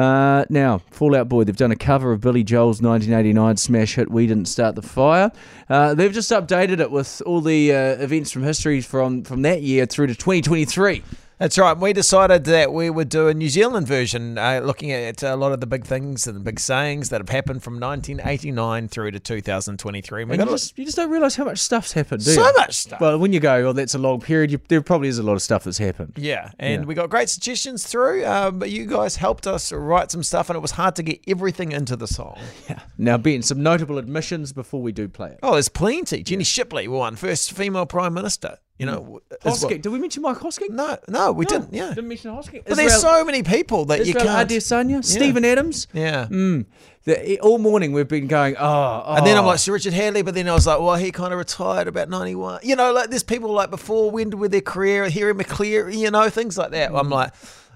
Uh, now, Fall Out Boy, they've done a cover of Billy Joel's 1989 smash hit "We Didn't Start the Fire." Uh, they've just updated it with all the uh, events from history from from that year through to 2023. That's right. We decided that we would do a New Zealand version, uh, looking at a lot of the big things and the big sayings that have happened from 1989 through to 2023. And we And got you just, you just don't realise how much stuff's happened. Do you? so you? much stuff. Well, when you go, oh, that's a long period. You, there probably is a lot of stuff that's happened. yeah, and Yeah. we got great suggestions through, um, but you guys helped us write some stuff, and it was hard to get everything into the song. Yeah. Now, Ben, some notable admissions before we do play it. Oh, there's plenty. Jenny Shipley won first female prime minister. You know, as well- Did we mention Mike Hosking? No, no, we No, didn't. Yeah, Didn't mention Hosking. but there's so many people that you Israel can't. Adesanya, Steven Adams. yeah. Mm. The, all morning we've been going, oh, And then I'm oh. like, Sir Richard Hadlee, but then I was like, well, he kind of retired about 91. You know, like there's people like before winded with their career, Harry McClear, you know, things like that. I'm like,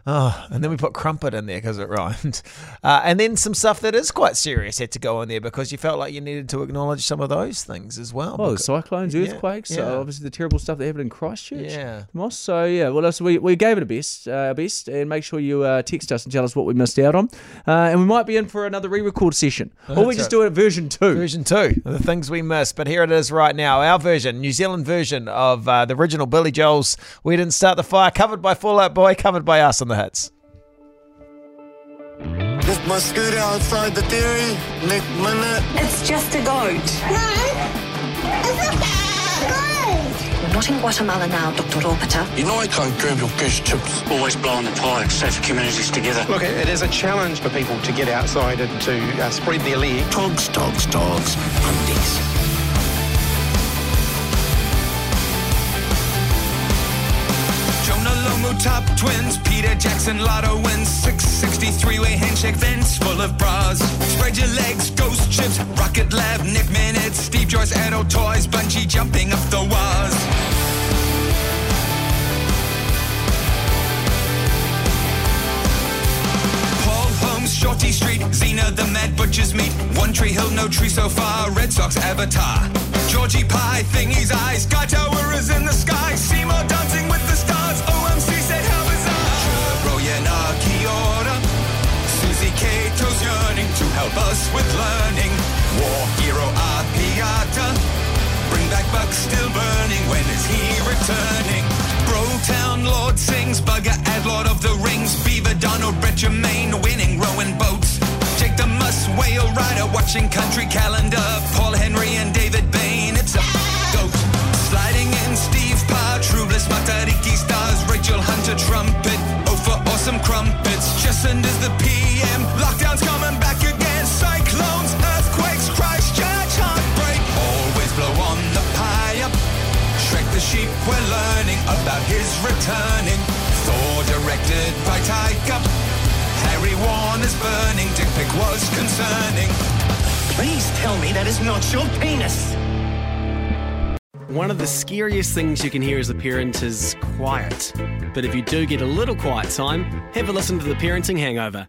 oh, and then we put crumpet in there because it rhymed. Uh, and then some stuff that is quite serious had to go in there because you felt like you needed to acknowledge some of those things as well. Oh, because- cyclones, Yeah, earthquakes, yeah. uh, obviously the terrible stuff that happened in Christchurch. Yeah. Moss. So yeah, well, so we, we gave it a best, uh, our best, and make sure you uh, text us and tell us what we missed out on, uh, and we might be in for another re-record session, or we just right. do it at version two. Version two, the things we missed. But here it is right now. Our version, New Zealand version of uh, the original Billy Joel's We Didn't Start the Fire, covered by Fall Out Boy, covered by us on the hits. Just my scooter outside the dairy. Next minute. It's just a goat. We're not in Guatemala now, Dr. Ropata. You know I can't grab your fish chips. always blowing the pie, safe communities together. Look, it is a challenge for people to get outside and to uh, spread their leg. Dogs, dogs, dogs. Undies. Top twins, Peter Jackson lotto wins, 663 way handshake vents full of bras. Spread your legs, ghost chips, rocket lab, Nick Minutes, Steve Joyce, adult toys, bungee jumping up the walls. Paul Holmes, Shorty Street, Xena the Mad Butcher's Meat, One Tree Hill, no tree so far, Red Sox Avatar. Georgie Pie, Thingy's Eyes, Sky Tower is in the sky, Seymour dancing with learning. War hero Apiata, bring back Buck still burning, when is he returning? Brotown Lorde sings, Bugger Ad Lord of the Rings, Beaver Donald, Bret Jemaine winning rowing boats. Jake the Muss, Whale Rider, watching Country Calendar, Paul Henry and David Bain, it's a goat. Sliding in Steve Parr, True Bliss, Matariki Stars, Rachel Hunter Trumpet, oh for awesome crumpets. Jacinda's the PM, we're learning about his returning. Thor directed by Taika. Harry Warner's burning dick pic was concerning. Please tell me that is not your penis. One of the scariest things you can hear as a parent is quiet. But if you do get a little quiet time, have a listen to The Parenting Hangover.